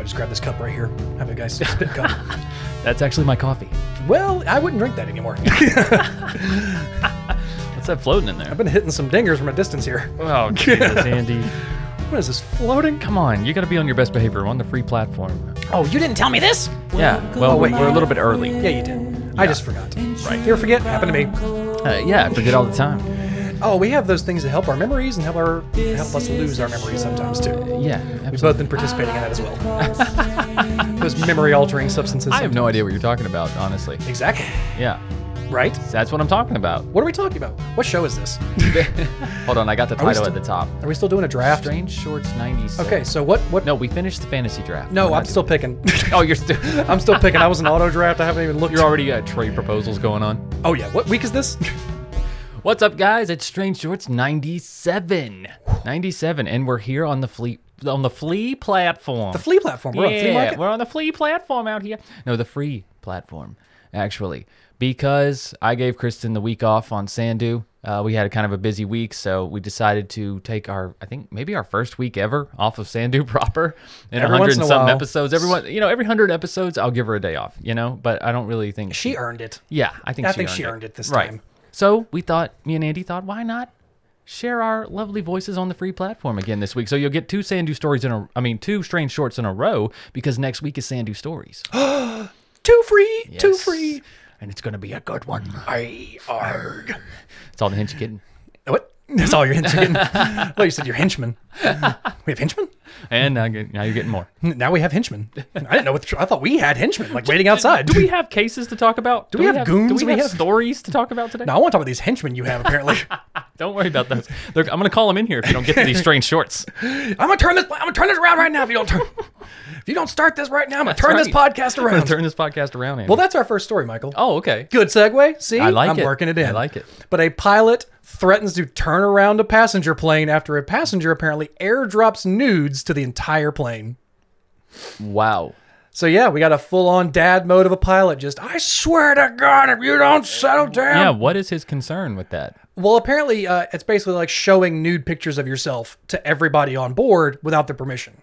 I'll just grab this cup right here. Have a guys spit cup. That's actually my coffee. well, I wouldn't drink that anymore. What's that floating in there? I've been hitting some dingers from a distance here. Oh, Jesus, Andy. What is this floating? Come on, you got to be on your best behavior on the free platform. Oh, you didn't tell me this? Yeah, well, wait. we're a little bit early. Yeah, you did. I just forgot. Right. You ever forget? Happened to me. Uh, yeah, I forget all the time. Oh, we have those things that help our memories and help our help us lose our memories sometimes too. Uh, yeah, We've both been participating in that as well. those memory altering substances. I have no idea what you're talking about, honestly. Exactly. Yeah, Right? that's what I'm talking about. What are we talking about? What show is this? Hold on, I got the title still- at the top. Are we still doing a draft? Strange Shorts 97. Okay, so what what No, we finished the fantasy draft. No, We're I'm still picking. Oh, you're still. I'm still picking. I was an auto draft. I haven't even looked. You're already got trade proposals going on. Oh yeah. What week is this? What's up, guys? It's Strange Shorts 97. 97, and we're here on the Flea on the Flea platform. The flea platform. We're on flea yeah, market. we're on the Flea platform out here. No, the free platform, actually, because I gave Kristen the week off on Sandu. Uh, we had a kind of a busy week, so we decided to take our, I think maybe our first week ever off of Sandu proper in a Every hundred and a some episodes. Everyone, you know, every hundred episodes, I'll give her a day off. You know, but I don't really think She earned it. yeah, I think I she think earned she it. earned it this right. time. So we thought, me and Andy thought, why not share our lovely voices on the free platform again this week? So you'll get two Sandu stories in a, I mean, two strange shorts in a row because next week is Sandu stories. Two free. Two free. and it's gonna be a good one. I arg. It's all the hints you're getting. What? That's all your getting. well, you said you're henchmen. We have henchmen. And now, get- now you're getting more. Now we have henchmen. I didn't know what. The, I thought we had henchmen, like waiting outside. Do we have cases to talk about? Do, we have goons? Do we, We have, have- stories to talk about today? No, I want to talk about these henchmen you have. Apparently, Don't worry about those. They're, I'm gonna call them in here if you don't get to these strange shorts. I'm gonna turn this. I'm gonna turn this around right now. If you don't turn, if you don't start this right now, I'm gonna turn this right. podcast I'm around. turn this podcast around. Andy. Well, that's our first story, Michael. oh, okay. Good segue. See, I like I'm it. working it in. I like it. But a pilot threatens to turn around a passenger plane after a passenger apparently airdrops nudes to the entire plane. Wow. So yeah, we got a full-on dad mode of a pilot. Just, I swear to God, if you don't settle down. Yeah. What is his concern with that? Well, apparently, uh, it's basically like showing nude pictures of yourself to everybody on board without their permission.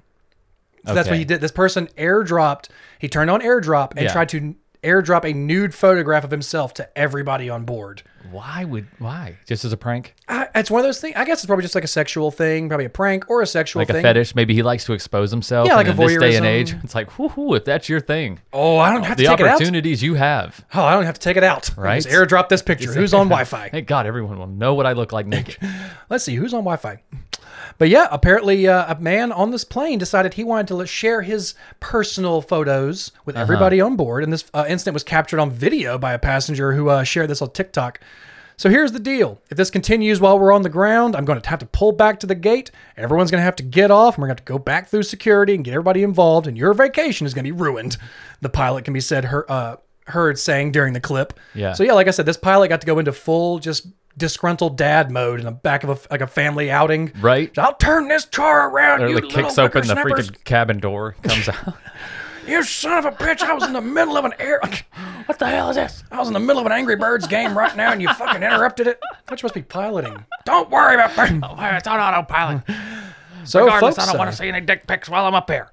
So that's what he did. This person airdropped. He turned on airdrop and Yeah. tried to airdrop a nude photograph of himself to everybody on board. Why would why? Just as a prank? I, it's one of those things. I guess it's probably just like a sexual thing, probably a prank or a sexual Like thing. a fetish? Maybe he likes to expose himself. Yeah, like a in this day and voyeurism. age, it's like, whoo if that's your thing, Oh, I don't have to the take it out. opportunities you have. Oh, I don't have to take it out. Right? Just airdrop this picture. Who's on Wi-Fi? Thank God everyone will know what I look like naked. Let's see who's on Wi-Fi. But yeah, apparently uh, a man on this plane decided he wanted to let- share his personal photos with Uh-huh. everybody on board, and this uh, incident was captured on video by a passenger who uh, shared this on TikTok. So here's the deal: if this continues while we're on the ground, I'm going to have to pull back to the gate. Everyone's going to have to get off, and we're going to have to go back through security and get everybody involved, and your vacation is going to be ruined. The pilot can be said her, uh, heard saying during the clip. Yeah. So yeah, like I said, this pilot got to go into full just disgruntled dad mode in the back of a like a family outing. Right. I'll turn this car around. Or you like kicks open the freaking cabin door, comes out. You son of a bitch! I was in the middle of an air. What the hell is this? I was in the middle of an Angry Birds game right now, and you fucking interrupted it. That must be piloting. Don't worry about. It's on autopilot. So, Regardless, folks, I don't want to see any dick pics while I'm up here.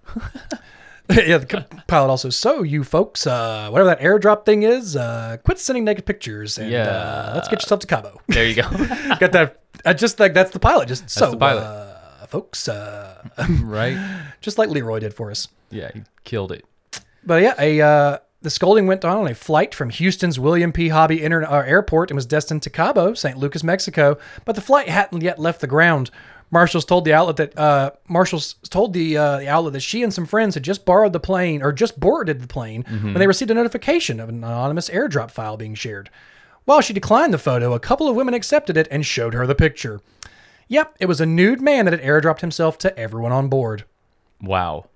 yeah, the pilot also. So, you folks, uh, whatever that airdrop thing is, uh, quit sending naked pictures and uh, let's get yourself to Cabo. there you go. Got that? Uh, just like that's the pilot. Just so, the pilot. Uh, folks, uh, right? just like Leroy did for us. Yeah, he killed it. But yeah, a uh, the scolding went on on a flight from Houston's William P. Hobby Inter- uh, Airport and was destined to Cabo, San Lucas, Mexico. But the flight hadn't yet left the ground. Marshals told the outlet that uh, Marshals told the uh, the outlet that she and some friends had just borrowed the plane or just boarded the plane when they received a notification of an anonymous airdrop file being shared. While she declined the photo, a couple of women accepted it and showed her the picture. Yep, it was a nude man that had airdropped himself to everyone on board. Wow.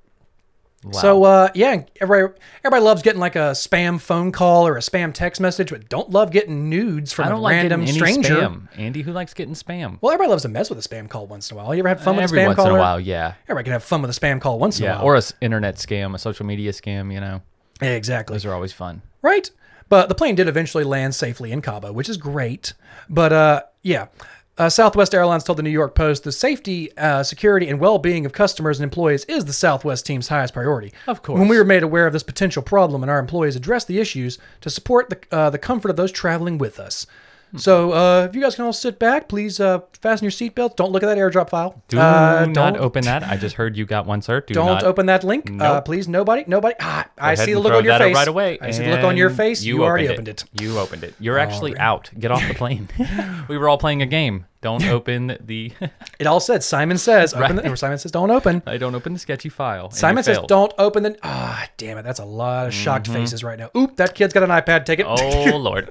Wow. So uh, yeah, everybody everybody loves getting like a spam phone call or a spam text message, but don't love getting nudes from I a don't like random getting any stranger. spam. Andy, who likes getting spam? Well, everybody loves to mess with a spam call once in a while. You ever have fun with Every a spam Every once call? in a while, yeah. Everybody can have fun with a spam call once in a Yeah, while. or a s- internet scam, a social media scam, you know. Yeah, exactly. Those are always fun. Right. But the plane did eventually land safely in Cabo, which is great. But uh, yeah, Uh, Southwest Airlines told the New York Post the safety, uh, security, and well being of customers and employees is the Southwest team's highest priority. Of course. When we were made aware of this potential problem and our employees addressed the issues to support the, uh, the comfort of those traveling with us. So, uh, if you guys can all sit back, please uh, fasten your seatbelts. Don't look at that airdrop file. Do uh, not don't, open that. I just heard you got one, sir. Do Don't not open that link. Uh, Nope. please, nobody, nobody. Ah, I see the look on your face right away. I see the look on your face. You, already opened opened it. You opened it. You're actually out. Get off the plane. we were all playing a game. Don't open the. It all said Simon says open. Right. The, or Simon says don't open. I don't open the sketchy file. and Simon says failed. don't open the. Ah, damn it! That's a lot of shocked faces right now. Oop, that kid's got an iPad. Take it. Mm-hmm. Oh lord.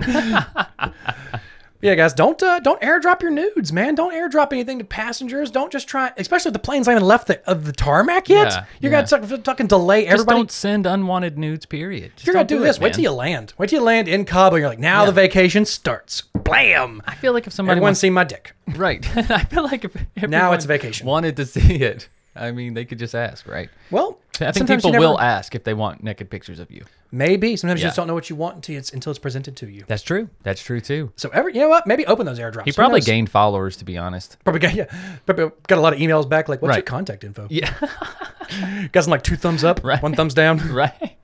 Yeah, guys, don't uh, don't airdrop your nudes, man. Don't airdrop anything to passengers. Don't just try, especially if the plane's not even left the, of the tarmac yet. Yeah, you're yeah. gonna tuck- fucking delay Just everybody. don't send unwanted nudes. Period. Just you're gonna do it, this, wait till you land. Wait till you land in Cabo. You're like, now the vacation starts. Blam! I feel like if somebody Everyone's wants, seen my dick. right, I feel like if Now it's everyone vacation. Wanted to see it. I mean, they could just ask, right? Well, I think sometimes people never- will ask if they want naked pictures of you. Maybe sometimes you Yeah. just don't know what you want until it's until it's presented to you. That's true. That's true too. So every, you know what? Maybe open those airdrops. He Who probably knows? gained followers, to be honest. Probably got yeah. Probably got a lot of emails back like, "What's your Right. contact info?" Yeah. Got some like two thumbs up, Right. one thumbs down. right.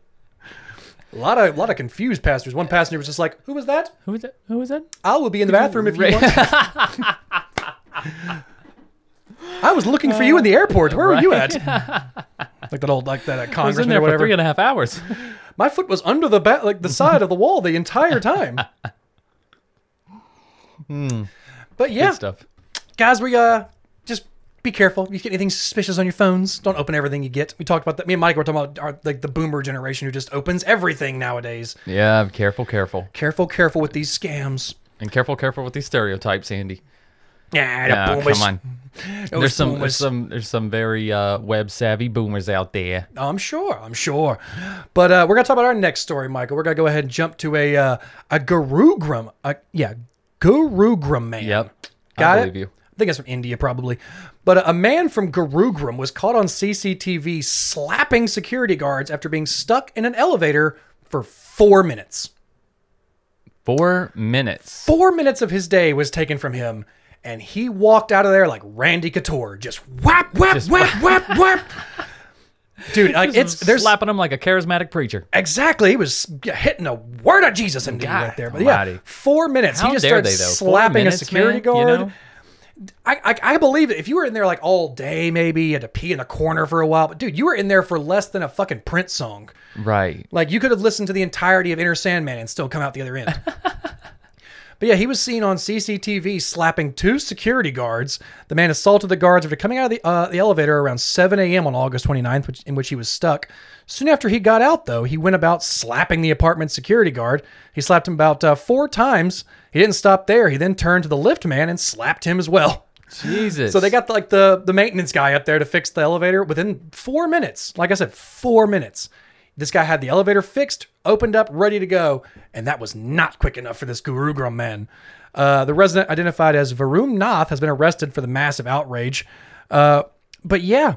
A lot of a lot of confused passengers. One passenger was just like, "Who was that?" Who was that? Who was that? I will be in the bathroom if you want. I was looking for you in the airport. Where were you at? like that old, like that uh, I was in congressman there or for whatever. three and a half hours. My foot was under the ba- like the side of the wall the entire time. But yeah, Good stuff. guys, we uh just be careful. If you get anything suspicious on your phones, don't open everything you get. We talked about that. Me and Mike were talking about our, like the boomer generation who just opens everything nowadays. Yeah, careful, careful, Careful, careful with these scams. and careful, careful with these stereotypes, Andy. Yeah, the boomers. come on. Those There's some, boomers. there's some, there's some very uh, web savvy boomers out there. I'm sure. I'm sure. But uh, we're gonna talk about our next story, Michael. We're gonna go ahead and jump to a uh, a Gurugram. Uh, yeah, Gurugram man. Yep, Got I it. believe you. I think it's from India, probably. But a, a man from Gurugram was caught on CCTV slapping security guards after being stuck in an elevator for four minutes. Four minutes. Four minutes of his day was taken from him, and he walked out of there like Randy Couture, just whap, whap, Just whap, whap, whap. Dude, like it's there's slapping him like a charismatic preacher. Exactly. He was hitting a word of Jesus into you God right there. But yeah, four minutes. How he just dare started they, though? Slapping minutes, a security man, you guard. know? I, I I believe it. If you were in there like all day, maybe you had to pee in the corner for a while. But dude, you were in there for less than a fucking Prince song. Right. Like you could have listened to the entirety of Enter Sandman and still come out the other end. but yeah, he was seen on CCTV slapping two security guards. The man assaulted the guards after coming out of the, uh, the elevator around 7 a.m. on August 29th, which, in which he was stuck. Soon after he got out, though, he went about slapping the apartment security guard. He slapped him about uh, four times. He didn't stop there. He then turned to the lift man and slapped him as well. Jesus. So they got like the the maintenance guy up there to fix the elevator within four minutes. Like I said, four minutes. This guy had the elevator fixed, opened up, ready to go, and that was not quick enough for this Gurugram man. Uh, the resident identified as Varun Nath has been arrested for the massive outrage. Uh, but yeah,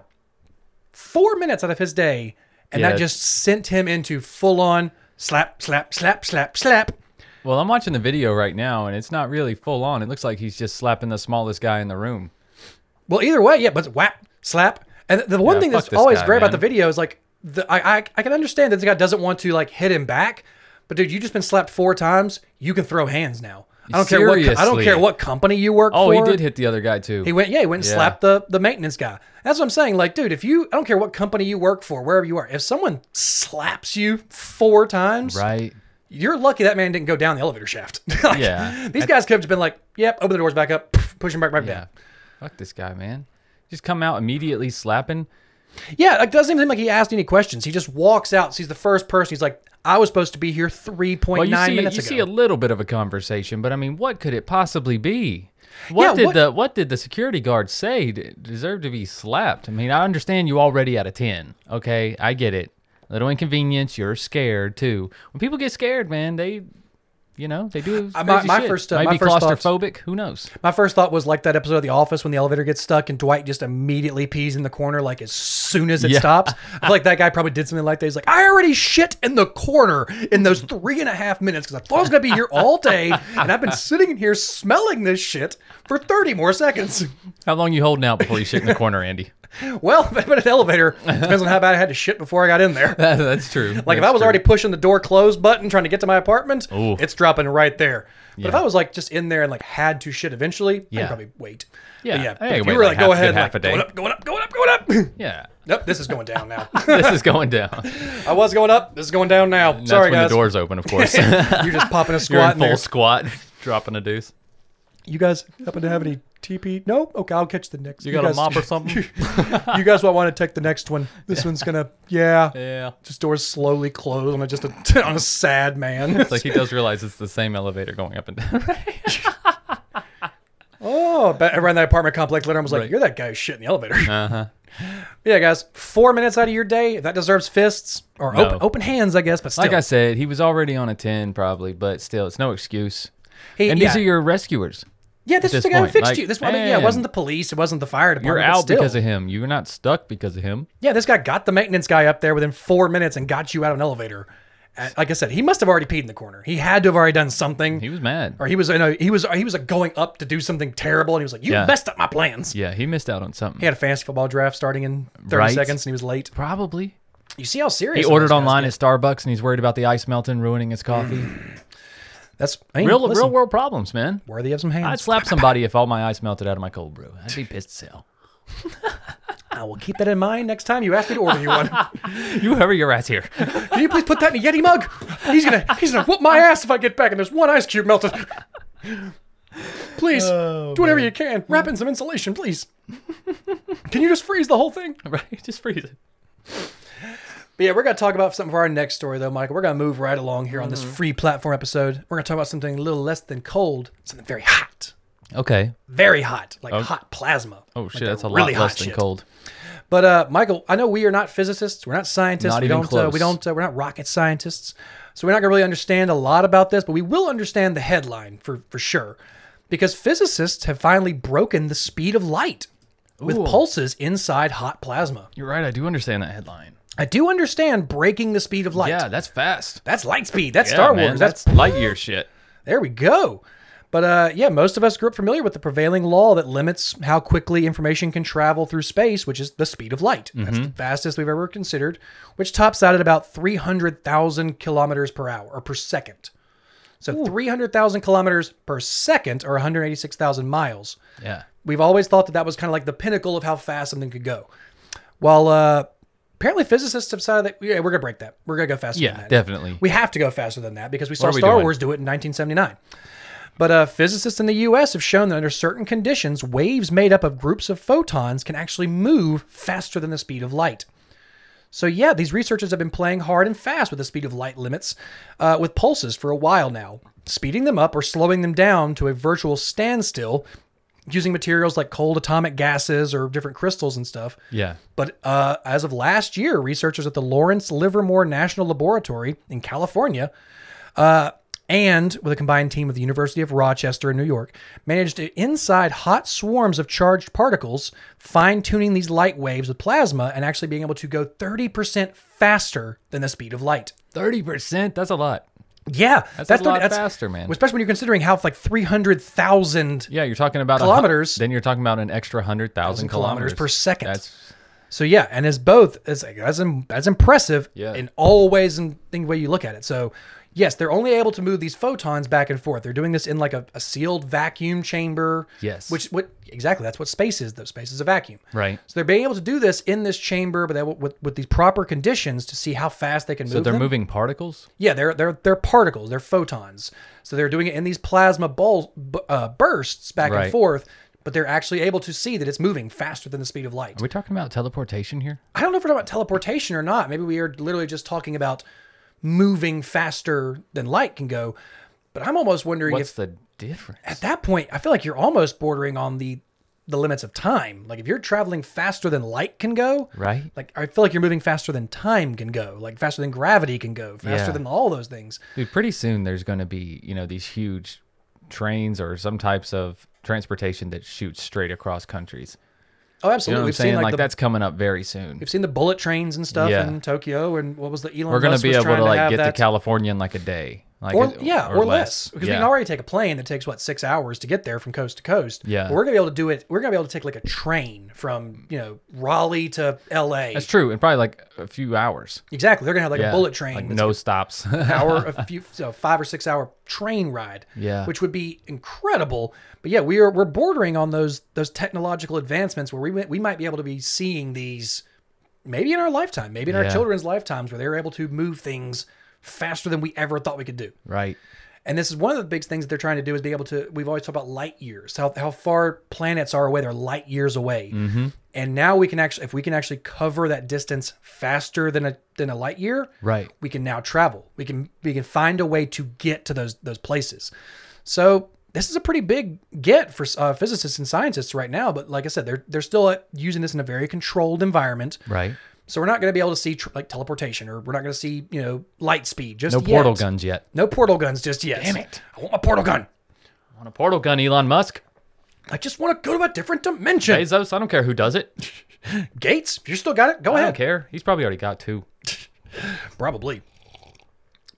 four minutes out of his day, and Yeah. that just sent him into full on slap, slap, slap, slap, slap. Well, I'm watching the video right now, and it's not really full on. It looks like he's just slapping the smallest guy in the room. Well, either way, yeah, but whap, slap. And the one Yeah, thing that's always guy, great about the video is like, the, I, I I can understand that this guy doesn't want to like hit him back, but dude, you just been slapped four times. You can throw hands now. I don't care what I don't care what company you work oh, for. Oh, for. he did hit the other guy too. He went, yeah, he went and Yeah. slapped the the maintenance guy. That's what I'm saying. Like, dude, if you, I don't care what company you work for, wherever you are, if someone slaps you four times, right. you're lucky that man didn't go down the elevator shaft. Like, Yeah. these guys could have just been like, yep, open the doors back up, push him back, back Yeah. down. Fuck this guy, man. Just come out immediately slapping. Yeah, it doesn't even seem like he asked any questions. He just walks out, sees the first person. He's like, I was supposed to be here 3.9 Well, you see, minutes you ago. see a little bit of a conversation, but I mean, what could it possibly be? What Yeah, did what- the what did the security guard say to deserve to be slapped? I mean, I understand you already at a ten. Okay, I get it. Little inconvenience. You're scared too. When people get scared, man, they you know, they do. Uh, my- my shit. first, uh, might my be first thoughts- claustrophobic. Who knows? My first thought was like that episode of The Office when the elevator gets stuck and Dwight just immediately pees in the corner like as soon as it Yeah. stops. I feel like that guy probably did something like that. He's like, I already shit in the corner in those three and a half minutes because I thought I was going to be here all day and I've been sitting in here smelling this shit for 30 more seconds. How long you holding out before you shit in the corner, Andy? Well, but an elevator depends on how bad I had to shit before I got in there. That's true. Like if I was already pushing the door close button trying to get to my apartment, Ooh. it's dropping right there. But if I was like just in there and like had to shit eventually, I'd Yeah. probably wait. Yeah. But yeah. Can if wait you were like like, go half- ahead, good like half a day. going up, going up, going up, going up. yeah, nope, this is going down now. this is going down. I was going up. This is going down now. That's Sorry, when guys. the doors open, of course. You're just popping a squat. You're in in full squat, dropping a deuce. You guys happen to have any TP? Nope. Okay, I'll catch the next. You got a guys, mop or something? you guys might want to take the next one. This one's gonna. Yeah. yeah. Just doors slowly close on a just a on a sad man. It's like he does realize it's the same elevator going up and down. Oh, but around that apartment complex later, I was like, Right. "You're that guy who shit in the elevator." Uh huh. yeah, guys, four minutes out of your day, that deserves fists or No. open, open hands, I guess. But still, Like I said, he was already on a ten probably, but still, it's no excuse. He- And yeah, these are your rescuers. Yeah, this is the guy who fixed like, you. This one, I mean, yeah, it wasn't the police, it wasn't the fire department. You're out still. because of him. You're not stuck because of him. yeah. This guy got the maintenance guy up there within four minutes and got you out of an elevator. And like I said, he must have already peed in the corner. He had to have already done something. He was mad. or he was, you know, he was, he was uh, going up to do something terrible, and he was like, "You Yeah. messed up my plans." Yeah, he missed out on something. He had a fantasy football draft starting in 30 Right. seconds, and he was late. Probably. You see how serious He serious some of ordered online at Starbucks and he's worried about the ice melting, ruining his coffee. That's I mean, real, listen, real world problems, man. worthy of some hands. I'd slap somebody if all my ice melted out of my cold brew. I'd be pissed as hell. I will keep that in mind next time you ask me to order you one. You whoever your ass here. Can you please put that in a Yeti mug? He's gonna he's gonna whoop my ass if I get back and there's one ice cube melted. Please Oh, do whatever you can. Wrap in some insulation, please. Can you just freeze the whole thing? right? Just freeze it. But yeah, we're gonna talk about something for our next story though, Michael. We're gonna move right along here on Mm-hmm. this free platform episode. We're gonna talk about something a little less than cold, something very hot. Okay. Very hot, like hot plasma. Oh Like shit, that's a really lot less hot than shit. cold. But uh, Michael, I know we are not physicists. We're not scientists. Not we even don't. Uh, we close. don't. Uh, we're not rocket scientists. So we're not gonna really understand a lot about this, but we will understand the headline for for sure, because physicists have finally broken the speed of light with pulses inside hot plasma. You're right. I do understand that headline. I do understand breaking the speed of light. Yeah, that's fast. That's light speed. That's Yeah, Star man, Wars. That's, that's light year shit. there we go. But uh, yeah, most of us grew up familiar with the prevailing law that limits how quickly information can travel through space, which is the speed of light. That's the fastest we've ever considered, which tops out at about 300,000 kilometers per hour or per second. So 300,000 kilometers per second or 186,000 miles. Yeah. We've always thought that that was kind of like the pinnacle of how fast something could go. Well, uh, apparently physicists have decided that yeah, we're gonna break that. We're gonna go faster. than Yeah, that. definitely. We have to go faster than that because we saw we Star doing? Wars do it in 1979. But uh, physicists in the U.S. have shown that under certain conditions, waves made up of groups of photons can actually move faster than the speed of light. So yeah, these researchers have been playing hard and fast with the speed of light limits uh, with pulses for a while now, speeding them up or slowing them down to a virtual standstill using materials like cold atomic gases or different crystals and stuff. Yeah. But uh, as of last year, researchers at the Lawrence Livermore National Laboratory in California, uh, and with a combined team of the University of Rochester in New York, managed to inside hot swarms of charged particles, fine tuning these light waves with plasma and actually being able to go 30% faster than the speed of light. Thirty percent. That's a lot. Yeah, That's, that's a lot 30 that's- faster, man. Especially when you're considering how like 300,000 yeah, you're talking about a Kilometers. then you're talking about an extra hundred thousand kilometers kilometers per second. That's So yeah, and as both as as impressive Yeah. in all ways and the way you look at it. So yes, they're only able to move these photons back and forth. They're doing this in like a, a sealed vacuum chamber. Yes. Which what exactly that's what space is. Though space is a vacuum. right. So they're being able to do this in this chamber, but they, with with these proper conditions to see how fast they can So move. they're them. moving particles. Yeah, they're they're they're particles. They're photons. So they're doing it in these plasma ball, bu- uh, bursts back and forth. But they're actually able to see that it's moving faster than the speed of light. Are we talking about teleportation here? I don't know if we're talking about teleportation or not. Maybe we are literally just talking about moving faster than light can go. But I'm almost wondering What's if the difference? at that point, I feel like you're almost bordering on the the limits of time. Like if you're traveling faster than light can go, Right. Like I feel like you're moving faster than time can go, like faster than gravity can go, faster Yeah. than all those things. Dude, pretty soon there's going to be, you know, these huge trains or some types of transportation that shoots straight across countries. Oh, You know absolutely. what I'm We've saying? seen Like, like, the that's coming up very soon. we've seen the bullet trains and stuff Yeah. in Tokyo, and what was the Elon? Musk. We're going to be able to like have get to California in like a day. Like or it- yeah, or, less, because we can already take a plane that takes what six hours to get there from coast to coast. Yeah. But we're gonna be able to do it. We're gonna be able to take like a train from you know Raleigh to L.A. That's true. In probably like a few hours. exactly. They're gonna have like Yeah. a bullet train. Like no stops. hour, a few, so five or six hour train ride. Yeah. which would be incredible. But yeah, we are we're bordering on those those technological advancements where we we might be able to be seeing these maybe in our lifetime, maybe in our children's lifetimes, where they're able to move things faster than we ever thought we could do. right. And this is one of the big things that they're trying to do is be able to. We've always talked about light years, how how far planets are away. They're light years away, mm-hmm. and now we can actually, if we can actually cover that distance faster than a than a light year, Right. we can now travel. We can we can find a way to get to those those places. So this is a pretty big get for uh, physicists and scientists right now. But like I said, they're they're still uh, using this in a very controlled environment. Right. So we're not going to be able to see tr- like teleportation, or we're not going to see you know light speed. Just No yet. portal guns yet. No portal guns just yet. Damn it. I want my portal gun. I want a portal gun, Elon Musk. I just want to go to a different dimension. Bezos, I don't care who does it. Gates, you still got it? Go I ahead. I don't care. He's probably already got two. Probably.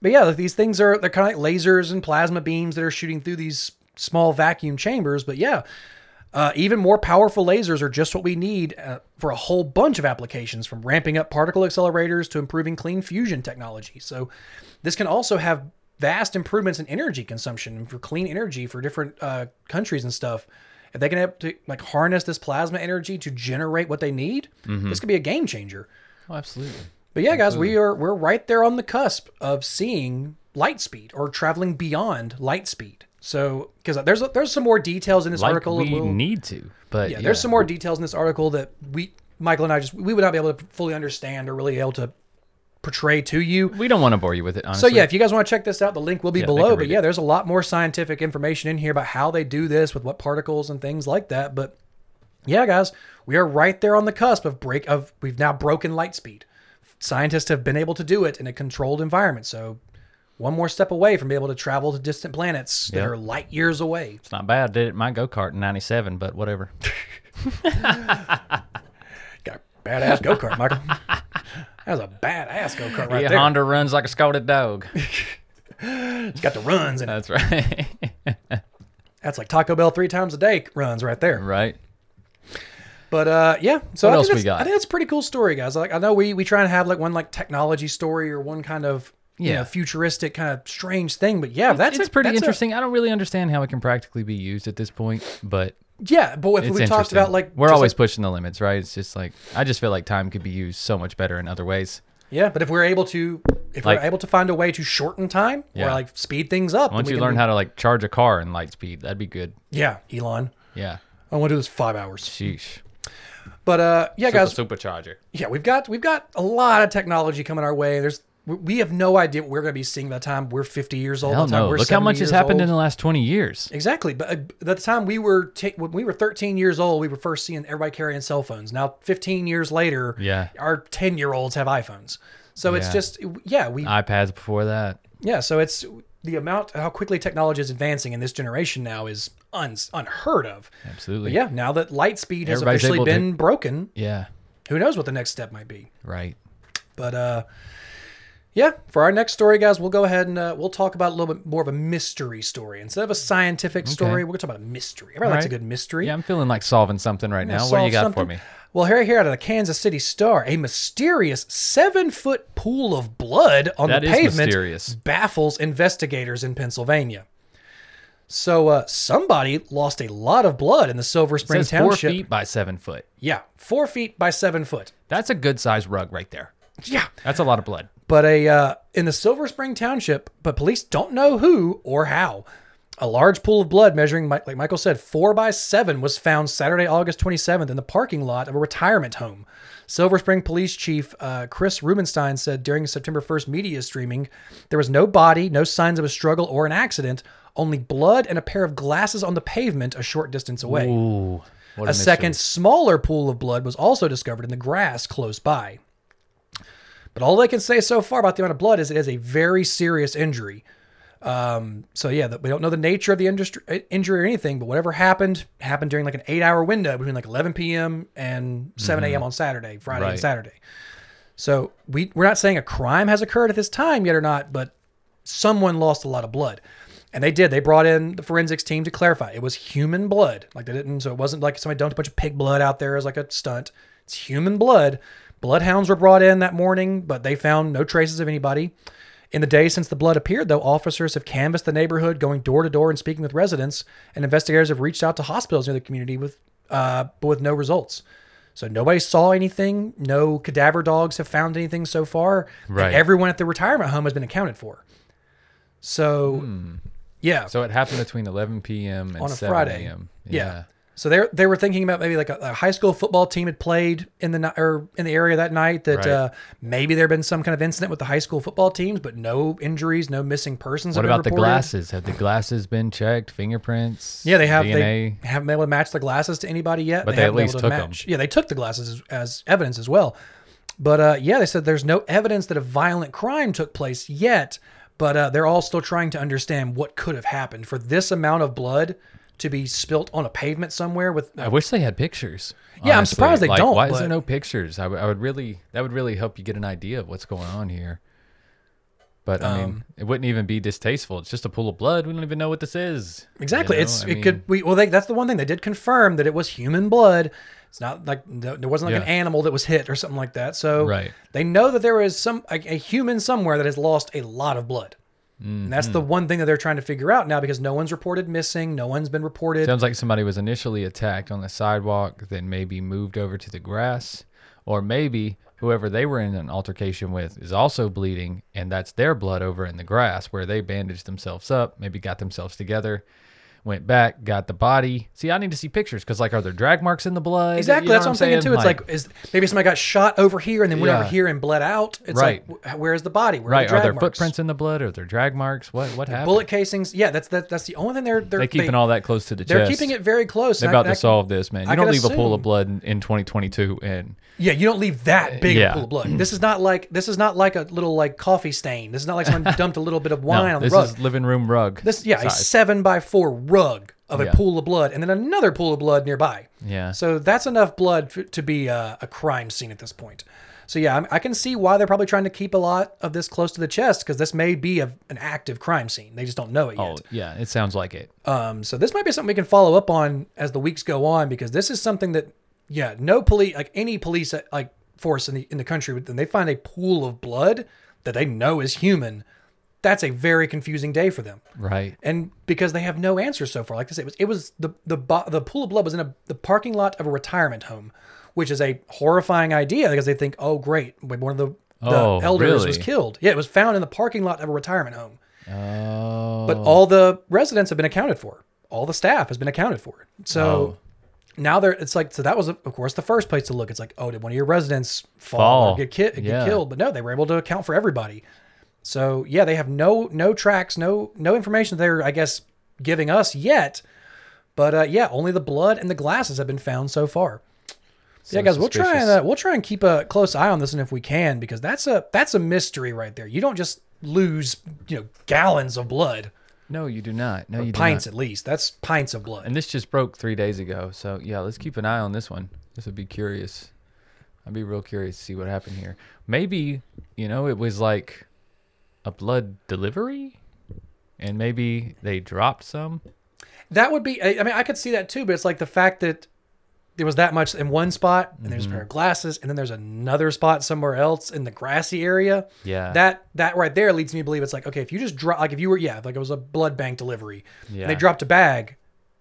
But yeah, these things are they're kind of like lasers and plasma beams that are shooting through these small vacuum chambers. But yeah, uh, even more powerful lasers are just what we need uh, for a whole bunch of applications, from ramping up particle accelerators to improving clean fusion technology. So this can also have vast improvements in energy consumption and for clean energy for different uh, countries and stuff. If they can have to like harness this plasma energy to generate what they need, this could be a game changer. Oh, absolutely. But yeah, guys, we are we're right there on the cusp of seeing light speed or traveling beyond light speed. So because there's there's some more details in this Like article. that we we'll- need to, but yeah, there's some more details in this article that we Michael and I just we would not be able to fully understand or really able to portray to you. We don't want to bore you with it. So yeah, if you guys want to check this out, the link will be Yeah, below. But yeah, it. there's a lot more scientific information in here about how they do this with what particles and things like that. But yeah, guys, we are right there on the cusp of break of we've now broken light speed. Scientists have been able to do it in a controlled environment. So one more step away from being able to travel to distant planets that Yep. are light years away. it's not bad. I did it in my go kart in '97, but whatever. Got a badass go kart, Michael. That was a badass go kart right yeah, there. Honda runs like a scolded dog. It's got the runs and That's right. that's like Taco Bell three times a day runs right there. right. But uh, yeah. So What I else think we got? I think that's a pretty cool story, guys. Like I know we we try and have like one like technology story or one kind of you Yeah. know, futuristic kind of strange thing. But yeah, that's it's a- pretty that's interesting. I don't really understand how it can practically be used at this point, but yeah, but if we talked about like we're always like- pushing the limits, right? It's just like I just feel like time could be used so much better in other ways. yeah, but if we're able to if Like- we're able to find a way to shorten time or like speed things up, Once you learn do- how to like charge a car in light speed, that'd be good. yeah, Elon, Yeah. I want to do this five hours. Sheesh. But uh, yeah, guys, Super, supercharger. yeah, we've got we've got a lot of technology coming our way. There's we- have no idea what we're going to be seeing by the time we're 50 years old. Hell by the time no! we're Look how much has happened old. in the last twenty years. Exactly, but uh, by the time we were ta- when we were 13 years old, we were first seeing everybody carrying cell phones. Now, 15 years later, Yeah. our 10 year olds have iPhones. So it's just yeah, we iPads before that. yeah. So it's the amount how quickly technology is advancing in this generation now is un, unheard of. Absolutely. But yeah, now that light speed has Everybody's officially able to- been broken, Yeah. who knows what the next step might be? Right. But uh, yeah, for our next story, guys, we'll go ahead and uh, we'll talk about a little bit more of a mystery story instead of a scientific story. We're gonna talk about a mystery. Everybody likes a good mystery. Yeah, I'm feeling like solving something right now. What do you got for me? Well, here, here out of the Kansas City Star, a mysterious seven-foot pool of blood on That the pavement mysterious. baffles investigators in Pennsylvania. So, uh, somebody lost a lot of blood in the Silver Spring says four Township. feet by seven foot. Yeah, four feet by seven foot. That's a good size rug right there. Yeah, That's a lot of blood. But a uh, in the Silver Spring Township, but police don't know who or how. A large pool of blood measuring, like Michael said, four by seven was found Saturday, August 27th in the parking lot of a retirement home. Silver Spring Police Chief uh, Chris Rubenstein said during September 1st media streaming, there was no body, no signs of a struggle or an accident, only blood and a pair of glasses on the pavement a short distance away. Ooh. A a second smaller pool of blood was also discovered in the grass close by. But all they can say so far about the amount of blood is it is a very serious injury. Um, so yeah, the, we don't know the nature of the industry, injury or anything, but whatever happened happened during like an eight-hour window between like 11 p.m. and 7 a.m. on Saturday, Friday and Saturday. So we we're not saying a crime has occurred at this time yet or not, but someone lost a lot of blood. And they did. They brought in the forensics team to clarify it was human blood. Like they didn't, so it wasn't like somebody dumped a bunch of pig blood out there as like a stunt. It's human blood. Bloodhounds were brought in that morning, but they found no traces of anybody. In the days since the blood appeared, though, officers have canvassed the neighborhood, going door to door and speaking with residents, and investigators have reached out to hospitals near the community with, uh, but with no results. So nobody saw anything. No cadaver dogs have found anything so far. and Right. everyone at the retirement home has been accounted for. So, yeah. So it happened between 11 p.m. and On a 7 Friday. a.m. Yeah. So they they were thinking about maybe like a, a high school football team had played in the or in the area that night. That Right. uh, maybe there had been some kind of incident with the high school football teams, but no injuries, no missing persons. What about the glasses? Have the glasses been checked? Fingerprints? Yeah, they have. DNA. They haven't been able to match the glasses to anybody yet. But they at haven't been least to took 'em. match. Yeah, they took the glasses as, as evidence as well. But uh, yeah, they said there's no evidence that a violent crime took place yet. But uh, they're all still trying to understand what could have happened for this amount of blood to be spilt on a pavement somewhere with I wish they had pictures. Yeah, I'm surprised they Like, don't, Why is there no pictures? I, would- I would really, that would really help you get an idea of what's going on here. But I Um, mean, it wouldn't even be distasteful. It's just a pool of blood. We don't even know what this is. you Exactly. know? It's I it mean, could we well they, that's the one thing they did confirm that it was human blood. It's not like no- there wasn't like an animal that was hit or something like that. So Right. they know that there is some a, a human somewhere that has lost a lot of blood. And that's Mm-hmm. the one thing that they're trying to figure out now because no one's reported missing, no one's been reported. Sounds like somebody was initially attacked on the sidewalk, then maybe moved over to the grass, or maybe whoever they were in an altercation with is also bleeding, and that's their blood over in the grass where they bandaged themselves up, maybe got themselves together, went back, got the body. See, I need to see pictures because, like, are there drag marks in the blood? Exactly, You know that's what I'm thinking too. It's like, is maybe somebody got shot over here and then went over here and bled out. It's Right. like, wh- where's the body? Where right? Are, the Are there marks? footprints in the blood? Are there drag marks? What what happened? bullet casings? Yeah, that's that, that's the only thing they're they're they keeping all that close to the chest. They're chest. keeping it very close. They're and I- about I to solve this, man. I You don't can leave a pool assume- of blood in, in 2022 and Yeah, you don't leave that big of Yeah. a pool of blood. This is not like this is not like a little like coffee stain. This is not like someone dumped a little bit of wine no, on the rug. this rug. is living room rug. this yeah, a size. seven by four rug of a Yeah. pool of blood, and then another pool of blood nearby. Yeah. So that's enough blood f- to be uh, a crime scene at this point. So yeah, I'm, I can see why they're probably trying to keep a lot of this close to the chest because this may be a, an active crime scene. They just don't know it Oh, yet. yeah, it sounds like it. Um, so this might be something we can follow up on as the weeks go on because this is something that, yeah, no police, like any police uh, like force in the in the country, when they find a pool of blood that they know is human, that's a very confusing day for them. Right. And because they have no answers so far, like I said, it was it was the the bo- the pool of blood was in a the parking lot of a retirement home, which is a horrifying idea because they think, oh great, one of the the Oh, elders was killed. Yeah, it was found in the parking lot of a retirement home. Oh. But all the residents have been accounted for. All the staff has been accounted for. So Oh. now they're it's like so that was of course the first place to look. It's like oh did one of your residents fall, Fall. or get, ki- get Yeah. killed? But no, they were able to account for everybody. So yeah, they have no no tracks, no no information they're I guess giving us yet. But uh, yeah, only the blood and the glasses have been found so far. yeah, So guys, we'll try and uh, we'll try and keep a close eye on this one if we can because that's a that's a mystery right there. You don't just lose you know gallons of blood no, you do not. No, you do pints at least. That's pints of blood. And this just broke three days ago. So yeah, let's keep an eye on this one. This would be curious. I'd be real curious to see what happened here. Maybe you know it was like a blood delivery, and maybe they dropped some. That would be. I mean, I could see that too, but it's like the fact that there was that much in one spot, and there's a Mm-hmm. pair of glasses, and then there's another spot somewhere else in the grassy area. Yeah. That that right there leads me to believe it's like okay, if you just drop, like if you were yeah, like it was a blood bank delivery, Yeah. and they dropped a bag,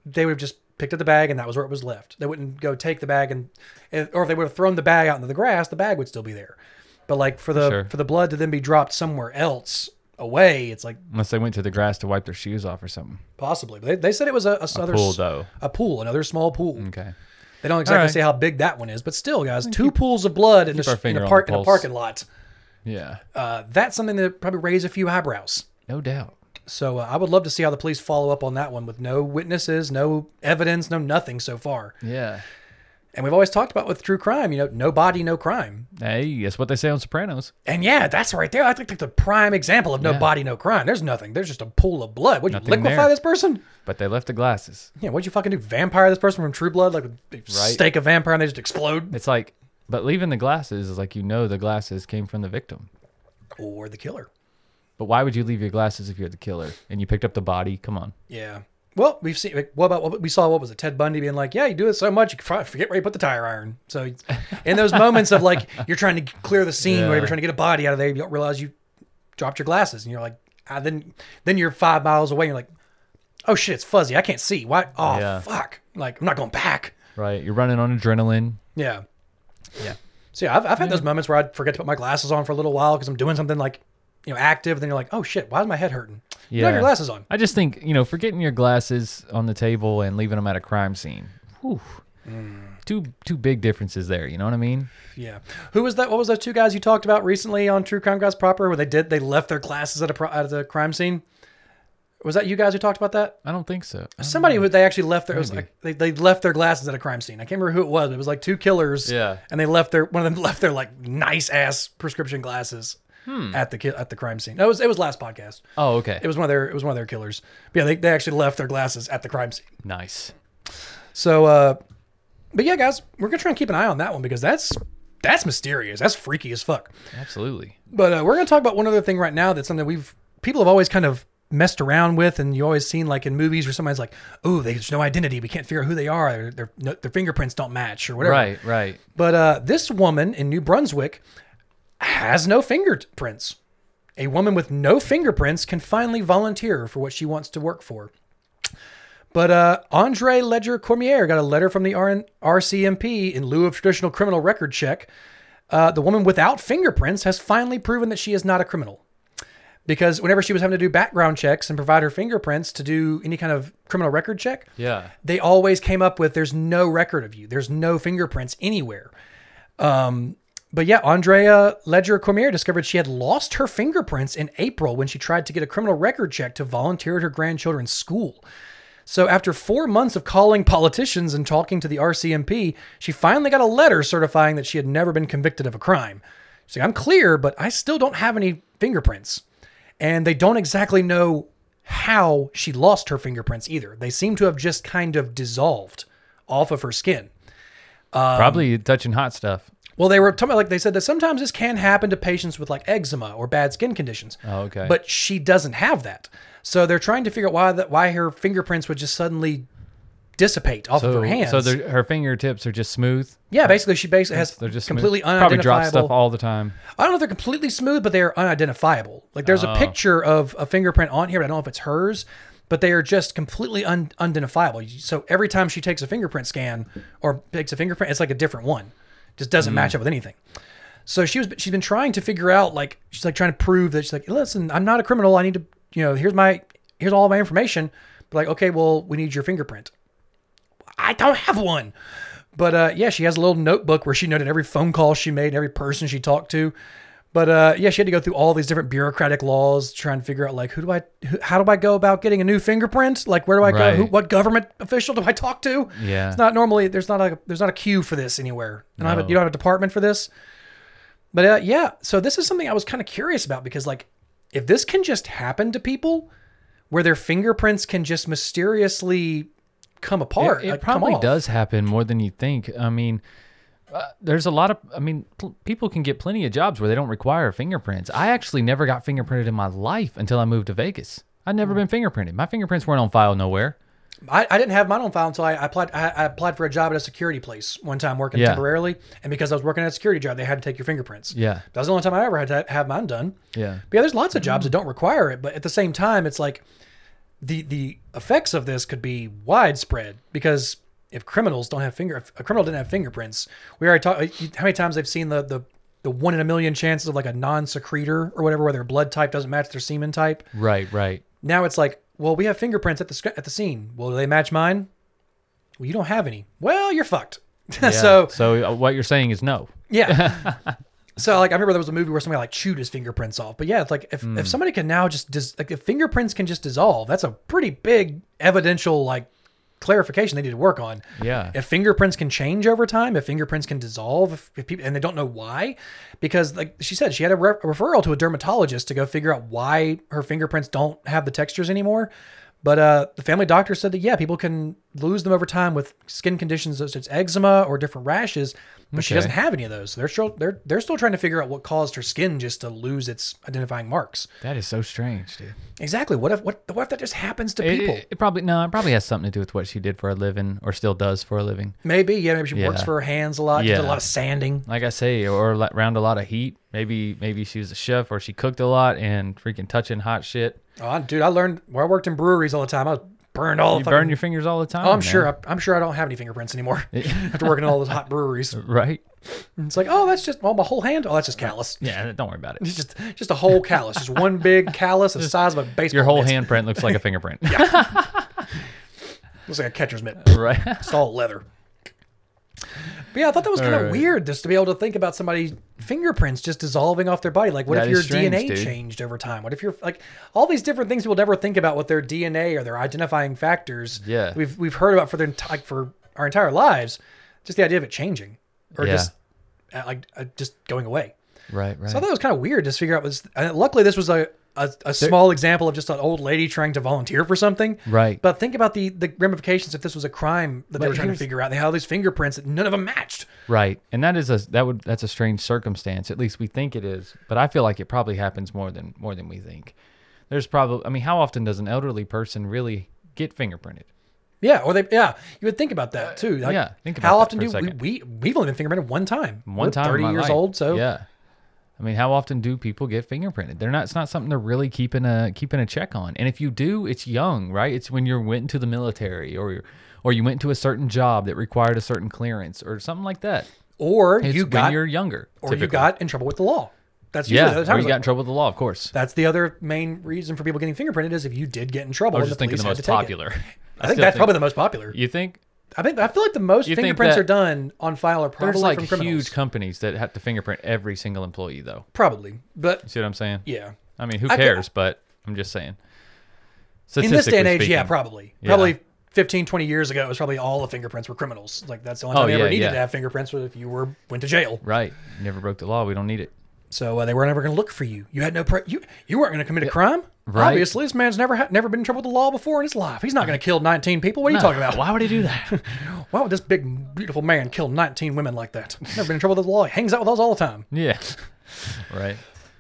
they would have just picked up the bag and that was where it was left. They wouldn't go take the bag and- or if they would have thrown the bag out into the grass, the bag would still be there. But like for the Sure. for the blood to then be dropped somewhere else away, it's like Unless they went to the grass to wipe their shoes off or something. possibly. But they, they said it was a, a, another pool s- though. a pool, another small pool. Okay. They don't exactly right. say how big that one is, but still, guys, two pools of blood in, a, our in, finger a park, in a pulse. parking lot. Yeah. Uh, that's something that probably raise a few eyebrows. No doubt. So uh, I would love to see how the police follow up on that one with no witnesses, no evidence, no nothing so far. Yeah. And we've always talked about with true crime, you know, no body, no crime. Hey, that's what they say on Sopranos. And yeah, that's right there. I think like the prime example of no Yeah. body, no crime. There's nothing. There's just a pool of blood. Would you Nothing liquefy there. this person? But they left the glasses. Yeah, what'd you fucking do? Vampire this person from True Blood? Like they stake a vampire and they just explode? It's like, but leaving the glasses is like you know the glasses came from the victim. Or the killer. But why would you leave your glasses if you're the killer and you picked up the body? Come on. Yeah. Well, we've seen. What about what we saw? What was it? Ted Bundy being like, "Yeah, you do it so much, you forget where you put the tire iron." So, in those moments of like you're trying to clear the scene, where Yeah. you're trying to get a body out of there, you don't realize you dropped your glasses, and you're like, ah, then then you're five miles away, and you're like, "Oh shit, it's fuzzy. I can't see. Why? Oh Yeah. fuck! Like I'm not going back." Right. You're running on adrenaline. Yeah. Yeah. So yeah, I've, I've had those moments where I'd forget to put my glasses on for a little while because I'm doing something like, you know, active. Then you're like, "Oh shit, why is my head hurting?" You have your glasses on. I just think, you know, forgetting your glasses on the table and leaving them at a crime scene. Whew. Mm. Two two big differences there, you know what I mean? Yeah. Who was that? What was those two guys you talked about recently on True Crime Guys proper, where they did they left their glasses at a pro, at the crime scene? Was that you guys who talked about that? I don't think so. Somebody who they actually left their it was Maybe. like, they, they left their glasses at a crime scene. I can't remember who it was. But it was like two killers. Yeah. And they left their one of them left their like nice ass prescription glasses Hmm. at the at the crime scene. That was it was last podcast. Oh, okay. It was one of their it was one of their killers. But yeah, they, they actually left their glasses at the crime scene. nice. So, uh, but yeah, guys, we're gonna try and keep an eye on that one because that's that's mysterious. That's freaky as fuck. Absolutely. But uh, we're gonna talk about one other thing right now. That's something we've people have always kind of messed around with, and you always seen like in movies where somebody's like, "Oh, there's no identity. We can't figure out who they are. Their their, no, their fingerprints don't match or whatever." Right, right. But uh, this woman in New Brunswick has no fingerprints. A woman with no fingerprints can finally volunteer for what she wants to work for. But uh, Andre Ledger Cormier got a letter from the RN- RCMP in lieu of traditional criminal record check. Uh, the woman without fingerprints has finally proven that she is not a criminal. Because whenever she was having to do background checks and provide her fingerprints to do any kind of criminal record check, Yeah. they always came up with there's no record of you. There's no fingerprints anywhere. Um, but yeah, Andrea Ledger Cormier discovered she had lost her fingerprints in April when she tried to get a criminal record check to volunteer at her grandchildren's school. So after four months of calling politicians and talking to the RCMP, she finally got a letter certifying that she had never been convicted of a crime. Like, I'm clear, but I still don't have any fingerprints. And they don't exactly know how she lost her fingerprints either. They seem to have just kind of dissolved off of her skin. Probably touching hot stuff. Well, they were talking about, like they said that sometimes this can happen to patients with like eczema or bad skin conditions. Oh, okay. But she doesn't have that, so they're trying to figure out why that why her fingerprints would just suddenly dissipate off of her hands. so her fingertips are just smooth. yeah, basically she basically has They're just completely smooth. Probably drop stuff all the time. I don't know if they're completely smooth, but they are unidentifiable. Like there's Oh. a picture of a fingerprint on here, but I don't know if it's hers. But they are just completely un- unidentifiable. So every time she takes a fingerprint scan or takes a fingerprint, it's like a different one. Just doesn't match up with anything. So she was she's been trying to figure out like she's like trying to prove that she's like listen I'm not a criminal. I need to you know here's my here's all my information. But like okay well we need your fingerprint. I don't have one. But uh, yeah she has a little notebook where she noted every phone call she made every person she talked to but uh, yeah she had to go through all these different bureaucratic laws trying to figure out like who do I who, how do I go about getting a new fingerprint? Like where do I go? Who, what government official do I talk to? Yeah. it's not normally there's not a there's not a queue for this anywhere. And I have a, No. you don't have a department for this. But uh, yeah, so this is something I was kind of curious about because, like, if this can just happen to people, where their fingerprints can just mysteriously come apart, It, it like, probably does happen more than you think. I mean, uh, there's a lot of. I mean, pl- people can get plenty of jobs where they don't require fingerprints. I actually never got fingerprinted in my life until I moved to Vegas. I'd never Hmm. been fingerprinted. My fingerprints weren't on file nowhere. I, I didn't have mine on file until I, I applied. I, I applied for a job at a security place one time working Yeah. temporarily, and because I was working at a security job, they had to take your fingerprints. Yeah. that was the only time I ever had to have mine done. Yeah. But yeah, there's lots of jobs that don't require it, but at the same time, it's like the the effects of this could be widespread because if criminals don't have finger, if a criminal didn't have fingerprints, we already talked. How many times I've seen the the the one in a million chances of like a non-secretor or whatever, where their blood type doesn't match their semen type. Right. Right. Now it's like, well, we have fingerprints at the at the scene. Well, do they match mine? Well, you don't have any. Well, you're fucked. Yeah. so so uh, what you're saying is no. yeah. So like I remember there was a movie where somebody like chewed his fingerprints off. But yeah, it's like if, Hmm. if somebody can now just dis- like if fingerprints can just dissolve, that's a pretty big evidential like clarification they need to work on. Yeah. If fingerprints can change over time, if fingerprints can dissolve, if, if people and they don't know why, because like she said, she had a, re- a referral to a dermatologist to go figure out why her fingerprints don't have the textures anymore. But uh, the family doctor said that yeah, people can lose them over time with skin conditions such as eczema or different rashes, but she doesn't have any of those. They're still they're they're still trying to figure out what caused her skin just to lose its identifying marks. That is so strange, dude. Exactly. What if what what if that just happens to It, people? it- it probably no, it probably has something to do with what she did for a living or still does for a living. maybe yeah, maybe she works for her hands a lot. She did a lot of sanding. Like I say, or around a lot of heat. Maybe maybe she was a chef or she cooked a lot and freaking touching hot shit. Oh, dude, I learned where I worked in breweries all the time. I was burned all You the burn your fingers all the time. Oh, I'm man. sure. I, I'm sure I don't have any fingerprints anymore after working in all those hot breweries. Right? It's like, oh, that's just oh my whole hand. Oh, that's just callus. Yeah. Don't worry about it. It's just just a whole callus, just one big callus the size of a baseball. Your whole mitt. handprint looks like a fingerprint. yeah. looks like a catcher's mitt. right? It's all leather. Yeah, I thought that was kind of weird just to be able to think about somebody's fingerprints just dissolving off their body. Like, what That if your strange, DNA dude. changed over time? What if you're like all these different things people never think about with their DNA or their identifying factors? Yeah. we've we've heard about for their enti- like for our entire lives. Just the idea of it changing or Yeah. just uh, like uh, just going away. Right. Right. So I thought it was kind of weird just to figure out was. And luckily, this was a, a, a small example of just an old lady trying to volunteer for something. Right. But think about the the ramifications if this was a crime that they But were trying to here's- figure out. They had all these fingerprints that none of them matched. Right. And that is a that would that's a strange circumstance. At least we think it is, but I feel like it probably happens more than more than we think. There's probably I mean, how often does an elderly person really get fingerprinted? Yeah, or they yeah, you would think about that too. Like, yeah, think about how that often for a do we, second. we we've only been fingerprinted one time. One We're time in thirty my years life. old. So Yeah. I mean, how often do people get fingerprinted? They're not it's not something they're really keeping a keeping a check on. And if you do, it's young, right? It's when you went into the military or you or you went to a certain job that required a certain clearance or something like that. or It's you when got you're younger. or you got in trouble with the law. That's usually yeah, the other or you got in trouble with the law, of course. That's the other main reason for people getting fingerprinted is if you did get in trouble. I was just the thinking the most to take it. popular. I think still that's probably the most popular. You think I think I feel like the most You think fingerprints that- are done on file are probably there's like from criminals. huge companies that have to fingerprint every single employee, though. probably, but You see what I'm saying? yeah. I mean, who I could- cares? but I'm just saying. In this day and age, yeah, speaking. probably. Yeah. Probably 15, 20 years ago, it was probably all the fingerprints were criminals. Like that's the only time Oh, they ever needed yeah. to have fingerprints was if you were went to jail. Right. You never broke the law. We don't need it. So uh, they were never going to look for you. You had no pre- you you weren't going to commit a crime. Right. Obviously, this man's never had never been in trouble with the law before in his life. He's not going to kill 19 people. What are you talking about? Why would he do that? Why would this big beautiful man kill 19 women like that? Never been in trouble with the law. He hangs out with us all the time. yeah. right.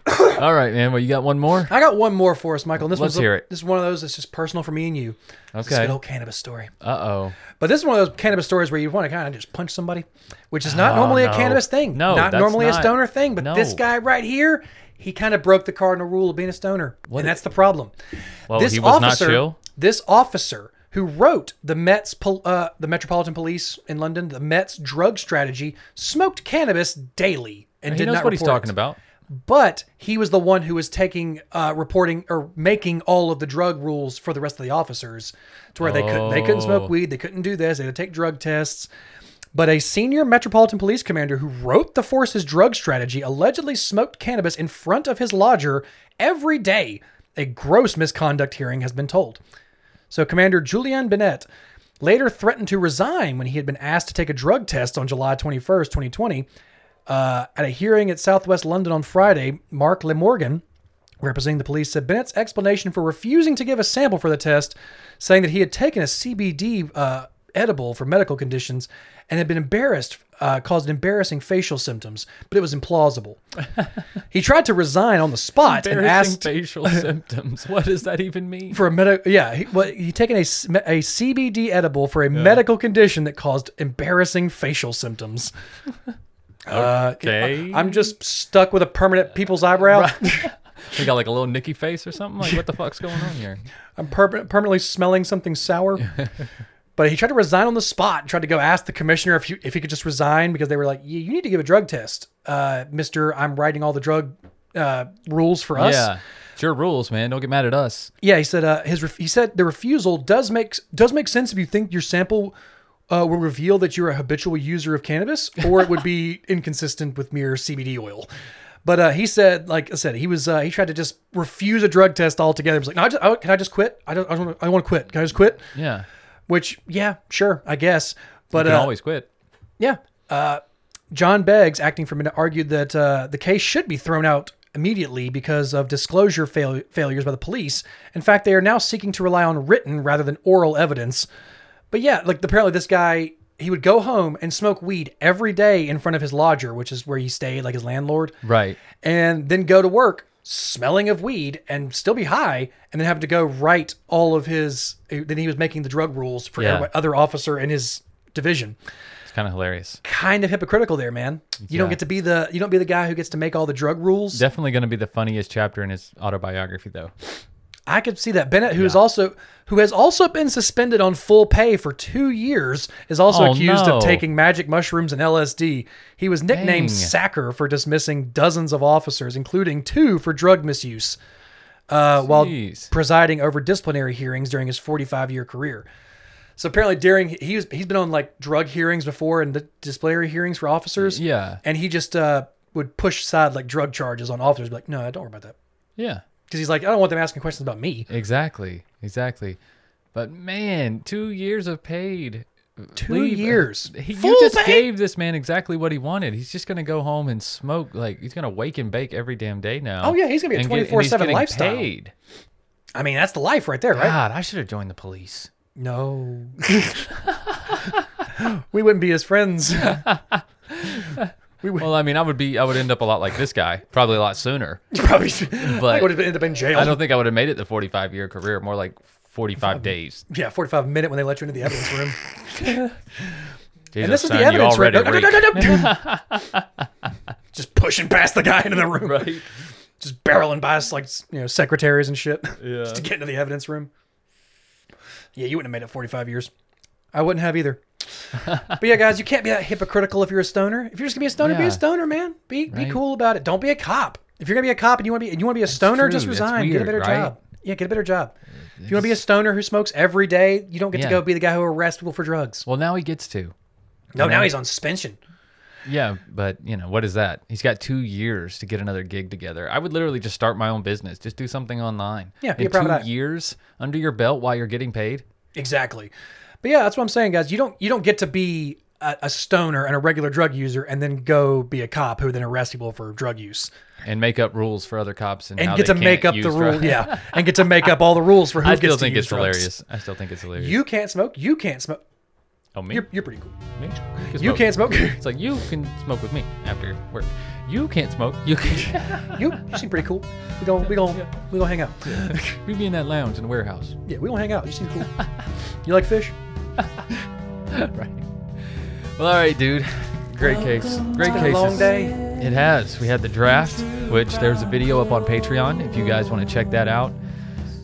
All right, man. Well, you got one more? I got one more for us, Michael. and This Let's one's a- hear it. This is one of those that's just personal for me and you. It's a Okay. good old cannabis story. Uh oh. But this is one of those cannabis stories where you want to kind of just punch somebody, which is not Oh, normally no. a cannabis thing. No, not that's normally a not. stoner thing. But this No. guy right here, he kind of broke the cardinal rule of being a stoner, and that's the problem. Well, this he was not officer, chill? This officer who wrote the Met's uh, the Metropolitan Police in London, the Met's drug strategy, smoked cannabis daily and He did knows not what he's talking it. about. But he was the one who was taking, uh, reporting or making all of the drug rules for the rest of the officers, to where they couldn't they couldn't smoke Oh. weed, they couldn't do this, they had to take drug tests. But a senior Metropolitan Police commander who wrote the force's drug strategy allegedly smoked cannabis in front of his lodger every day. A gross misconduct hearing has been told. So Commander Julian Bennett later threatened to resign when he had been asked to take a drug test on July 21st, 2020. Uh, at a hearing at Southwest London on Friday, Mark Ley-Morgan, representing the police, said Bennett's explanation for refusing to give a sample for the test, saying that he had taken a CBD uh, edible for medical conditions and had been embarrassed, uh, caused embarrassing facial symptoms, but it was implausible. he tried to resign on the spot and Embarrassing asked facial symptoms. What does that even mean? for a medical yeah he, well, he taken a, a cbd edible for a medical condition that caused embarrassing facial symptoms uh, Okay. i'm just stuck with a permanent people's eyebrow He got like a little Nicky face or something. Like, what the fuck's going on here? i'm per- permanently smelling something sour but he tried to resign on the spot and tried to go ask the commissioner if, you, if he could just resign because they were like you, you need to give a drug test uh, mr i'm writing all the drug uh, rules for us Yeah, it's your rules, man. Don't get mad at us. Yeah, he said uh, his ref- he said the refusal does make does make sense if you think your sample uh, will reveal that you're a habitual user of cannabis, or it would be inconsistent with mere CBD oil. But uh, he said, like I said, he was uh, he tried to just refuse a drug test altogether. He was like, no, I just, I, can I just quit? I don't, I don't, I want to quit. Can I just quit? Yeah. Which, yeah, sure, I guess. But You can uh, always quit. yeah. Uh, John Beggs, acting for minute, argued that uh, the case should be thrown out immediately because of disclosure fail- failures by the police. In fact, they are now seeking to rely on written rather than oral evidence. But yeah, like apparently this guy, he would go home and smoke weed every day in front of his lodger, which is where he stayed, like his landlord, Right. and then go to work smelling of weed and still be high, and then having to go write all of his. Then he was making the drug rules for Yeah. every other officer in his division It's kind of hilarious. kind of hypocritical there, man. You don't get to be the you don't be the guy who gets to make all the drug rules. Definitely going to be the funniest chapter in his autobiography, though. I could see that Bennett, who is also who has also been suspended on full pay for two years, is also Oh, accused no. of taking magic mushrooms and LSD. He was nicknamed Dang. Sacker for dismissing dozens of officers, including two for drug misuse, uh, while presiding over disciplinary hearings during his 45 year career. So apparently, during he was he's been on like drug hearings before and the disciplinary hearings for officers. Yeah. and he just uh, would push aside like drug charges on officers. Be like, no, don't worry about that, Yeah. Because he's like, I don't want them asking questions about me. Exactly. Exactly. But man, two years of paid. Two years. He, Full you just pay? gave this man exactly what he wanted. He's just gonna go home and smoke. Like he's gonna wake and bake every damn day now. Oh, yeah, he's gonna be a And get- and he's 24/7 getting lifestyle. Paid. I mean, that's the life right there, right? God, I should have joined the police. No, we wouldn't be his friends. we would Well, I mean, I would be. I would end up a lot like this guy, probably a lot sooner. probably But- I would have ended up in jail. I don't think I would have made it the 45 year career. More like 45 days. yeah, forty-five minute when they let you into the evidence room. Jesus, and this is the evidence room. already No, no, no, no, no. Just pushing past the guy into the room. Right. Just barreling past like you know secretaries and shit. Yeah. just to get into the evidence room. Yeah, you wouldn't have made it 45 years. I wouldn't have either. but yeah, guys, you can't be that hypocritical if you're a stoner. If you're just gonna be a stoner, be a stoner, man. Be be cool about it. Don't be a cop. If you're gonna be a cop and you want to be and you want to be a stoner, just true. That's resign. get a better right? job. Yeah, get a better job. Uh, if you want to be a stoner who smokes every day, you don't get to go be the guy who arrests people for drugs. Well, now he gets to. No, now he's on suspension. Yeah, but you know what is that? He's got two years to get another gig together. I would literally just start my own business. Just do something online. Yeah, be in two years under your belt while you're getting paid. Exactly. But yeah, that's what I'm saying, guys. You don't you don't get to be a, a stoner and a regular drug user and then go be a cop who then arrests people for drug use and make up rules for other cops and, and get to make up the rule. drugs. Yeah, and get to make up all the rules for who I gets still think it's drugs. hilarious. I still think it's hilarious. You can't smoke. You can't smoke. oh me? You're, you're pretty cool. me? You smoke. can't smoke. It's like you can smoke with me after work. You can't smoke. You can. you, you seem pretty cool. We gonna we gonna we gonna hang out. Meet me in that lounge in the warehouse. Yeah, we gonna hang out. You seem cool. You like fish? right. Well, all right, dude. Great case. Great Been a cases. long day. It has. We had the draft, which there's a video up on Patreon if you guys want to check that out.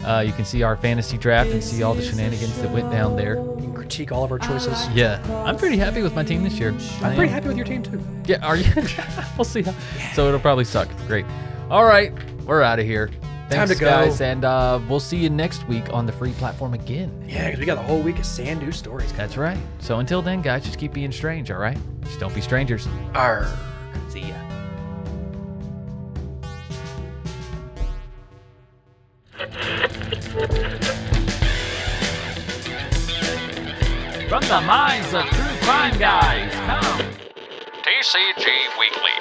Uh, you can see our fantasy draft and see all the shenanigans that went down there. You can critique all of our choices. Yeah, I'm pretty happy with my team this year. I'm pretty happy with your team too. Yeah, are you? we'll see. How. So it'll probably suck. Great. All right, we're out of here. Thanks, to go. guys, and uh, we'll see you next week on the free platform again. Yeah, because we got a whole week of Sandu stories. That's right. So until then, guys, just keep being strange. All right, just don't be strangers. Arr. See ya. From the minds of true crime guys, come. TCG Weekly.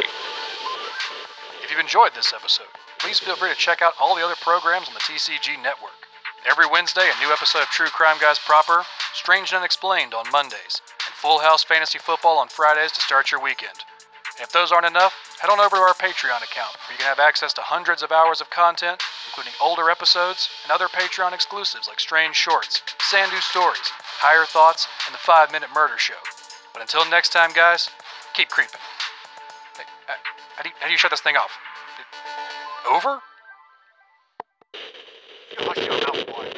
If you've enjoyed this episode, please feel free to check out all the other programs on the TCG network. Every Wednesday, a new episode of True Crime Guys proper, Strange and Unexplained on Mondays, and Full House Fantasy Football on Fridays to start your weekend. And if those aren't enough, head on over to our Patreon account where you can have access to hundreds of hours of content, including older episodes and other Patreon exclusives like Strange Shorts, Sandu Stories, Higher Thoughts, and the 5 Minute Murder Show. But until next time, guys, keep creeping. Hey, uh, how, do you, how do you shut this thing off? Over? You lucky I'm one.